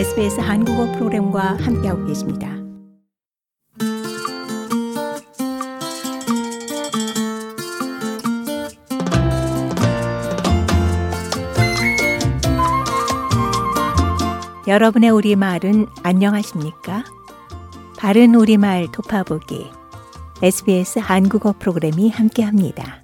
SBS 한국어 프로그램과 함께하고 계십니다. 여러분의 우리말은 안녕하십니까? 바른 우리말 도파보기 SBS 한국어 프로그램이 함께합니다.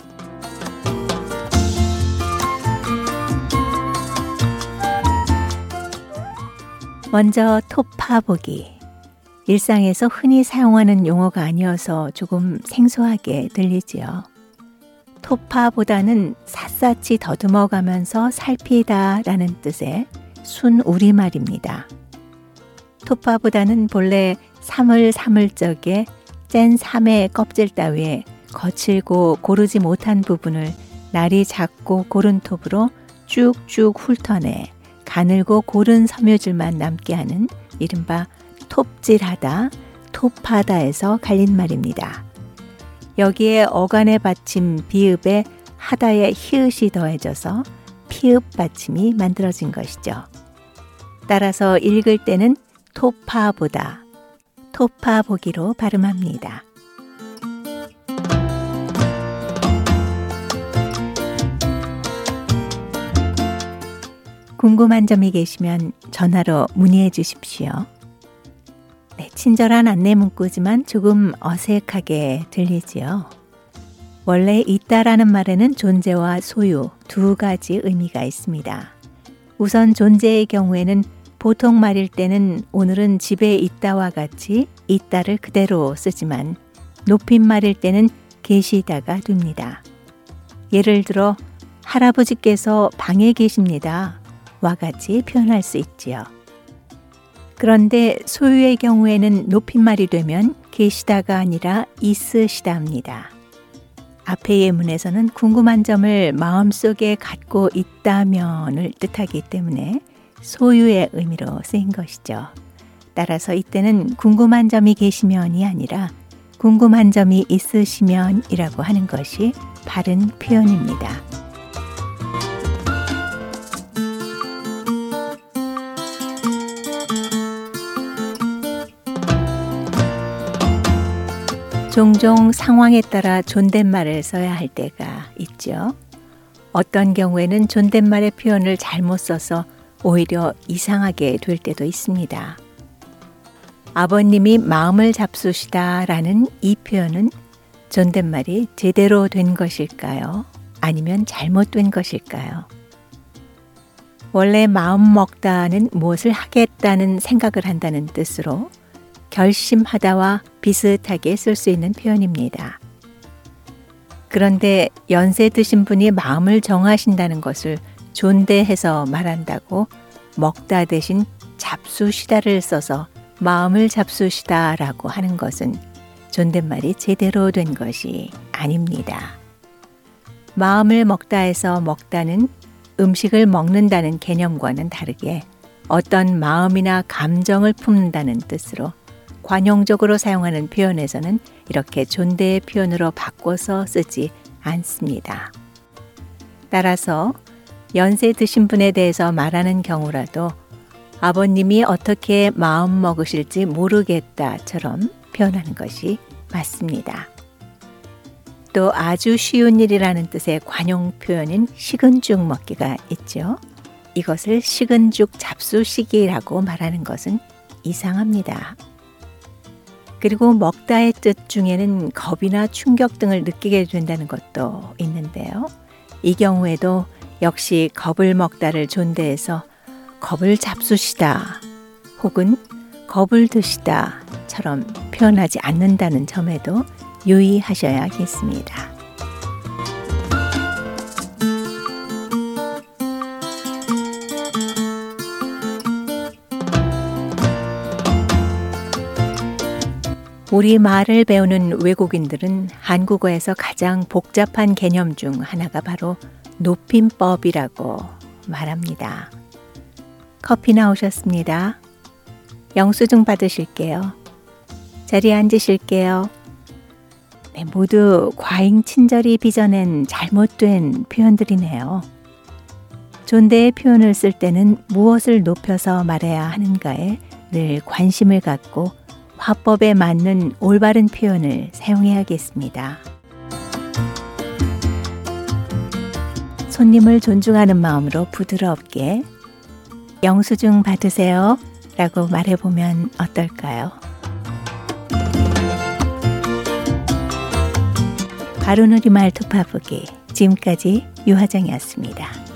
먼저 토파보기. 일상에서 흔히 사용하는 용어가 아니어서 조금 생소하게 들리지요. 토파보다는 샅샅이 더듬어 가면서 살피다 라는 뜻의 순 우리말입니다. 토파보다는 본래 사물사물 적에 짠 삼의 껍질 따위에 거칠고 고르지 못한 부분을 날이 작고 고른 톱으로 쭉쭉 훑어내 가늘고 고른 섬유질만 남게 하는 이른바 톱질하다, 톱하다에서 갈린 말입니다. 여기에 어간의 받침 비읍에 하다의 히읗이 더해져서 피읍 받침이 만들어진 것이죠. 따라서 읽을 때는 토파보다, 토파보기로 발음합니다. 궁금한 점이 계시면 전화로 문의해 주십시오. 네, 친절한 안내 문구지만 조금 어색하게 들리지요. 원래 있다라는 말에는 존재와 소유 두 가지 의미가 있습니다. 우선 존재의 경우에는 보통 말일 때는 오늘은 집에 있다와 같이 있다를 그대로 쓰지만 높임말일 때는 계시다가 됩니다. 예를 들어 할아버지께서 방에 계십니다. 와 같이 표현할 수 있지요. 그런데 소유의 경우에는 높임말이 되면 계시다가 아니라 있으시다 합니다. 앞의 예문에서는 궁금한 점을 마음속에 갖고 있다면을 뜻하기 때문에 소유의 의미로 쓰인 것이죠. 따라서 이때는 궁금한 점이 계시면이 아니라 궁금한 점이 있으시면이라고 하는 것이 바른 표현입니다. 종종 상황에 따라 존댓말을 써야 할 때가 있죠. 어떤 경우에는 존댓말의 표현을 잘못 써서 오히려 이상하게 될 때도 있습니다. 아버님이 마음을 잡수시다 라는 이 표현은 존댓말이 제대로 된 것일까요? 아니면 잘못된 것일까요? 원래 마음 먹다는 무엇을 하겠다는 생각을 한다는 뜻으로 결심하다와 비슷하게 쓸 수 있는 표현입니다. 그런데 연세 드신 분이 마음을 정하신다는 것을 존대해서 말한다고 먹다 대신 잡수시다를 써서 마음을 잡수시다라고 하는 것은 존댓말이 제대로 된 것이 아닙니다. 마음을 먹다 해서 먹다는 음식을 먹는다는 개념과는 다르게 어떤 마음이나 감정을 품는다는 뜻으로 관용적으로 사용하는 표현에서는 이렇게 존대의 표현으로 바꿔서 쓰지 않습니다. 따라서 연세 드신 분에 대해서 말하는 경우라도 아버님이 어떻게 마음 먹으실지 모르겠다처럼 표현하는 것이 맞습니다. 또 아주 쉬운 일이라는 뜻의 관용 표현인 식은 죽 먹기가 있죠. 이것을 식은 죽 잡수시기라고 말하는 것은 이상합니다. 그리고 먹다의 뜻 중에는 겁이나 충격 등을 느끼게 된다는 것도 있는데요. 이 경우에도 역시 겁을 먹다를 존대해서 겁을 잡수시다 혹은 겁을 드시다처럼 표현하지 않는다는 점에도 유의하셔야겠습니다. 우리 말을 배우는 외국인들은 한국어에서 가장 복잡한 개념 중 하나가 바로 높임법이라고 말합니다. 커피 나오셨습니다. 영수증 받으실게요. 자리에 앉으실게요. 네, 모두 과잉 친절이 빚어낸 잘못된 표현들이네요. 존대의 표현을 쓸 때는 무엇을 높여서 말해야 하는가에 늘 관심을 갖고 화법에 맞는 올바른 표현을 사용해야겠습니다. 손님을 존중하는 마음으로 부드럽게 영수증 받으세요 라고 말해보면 어떨까요? 바른 우리말 톺아보기 지금까지 유화정이었습니다.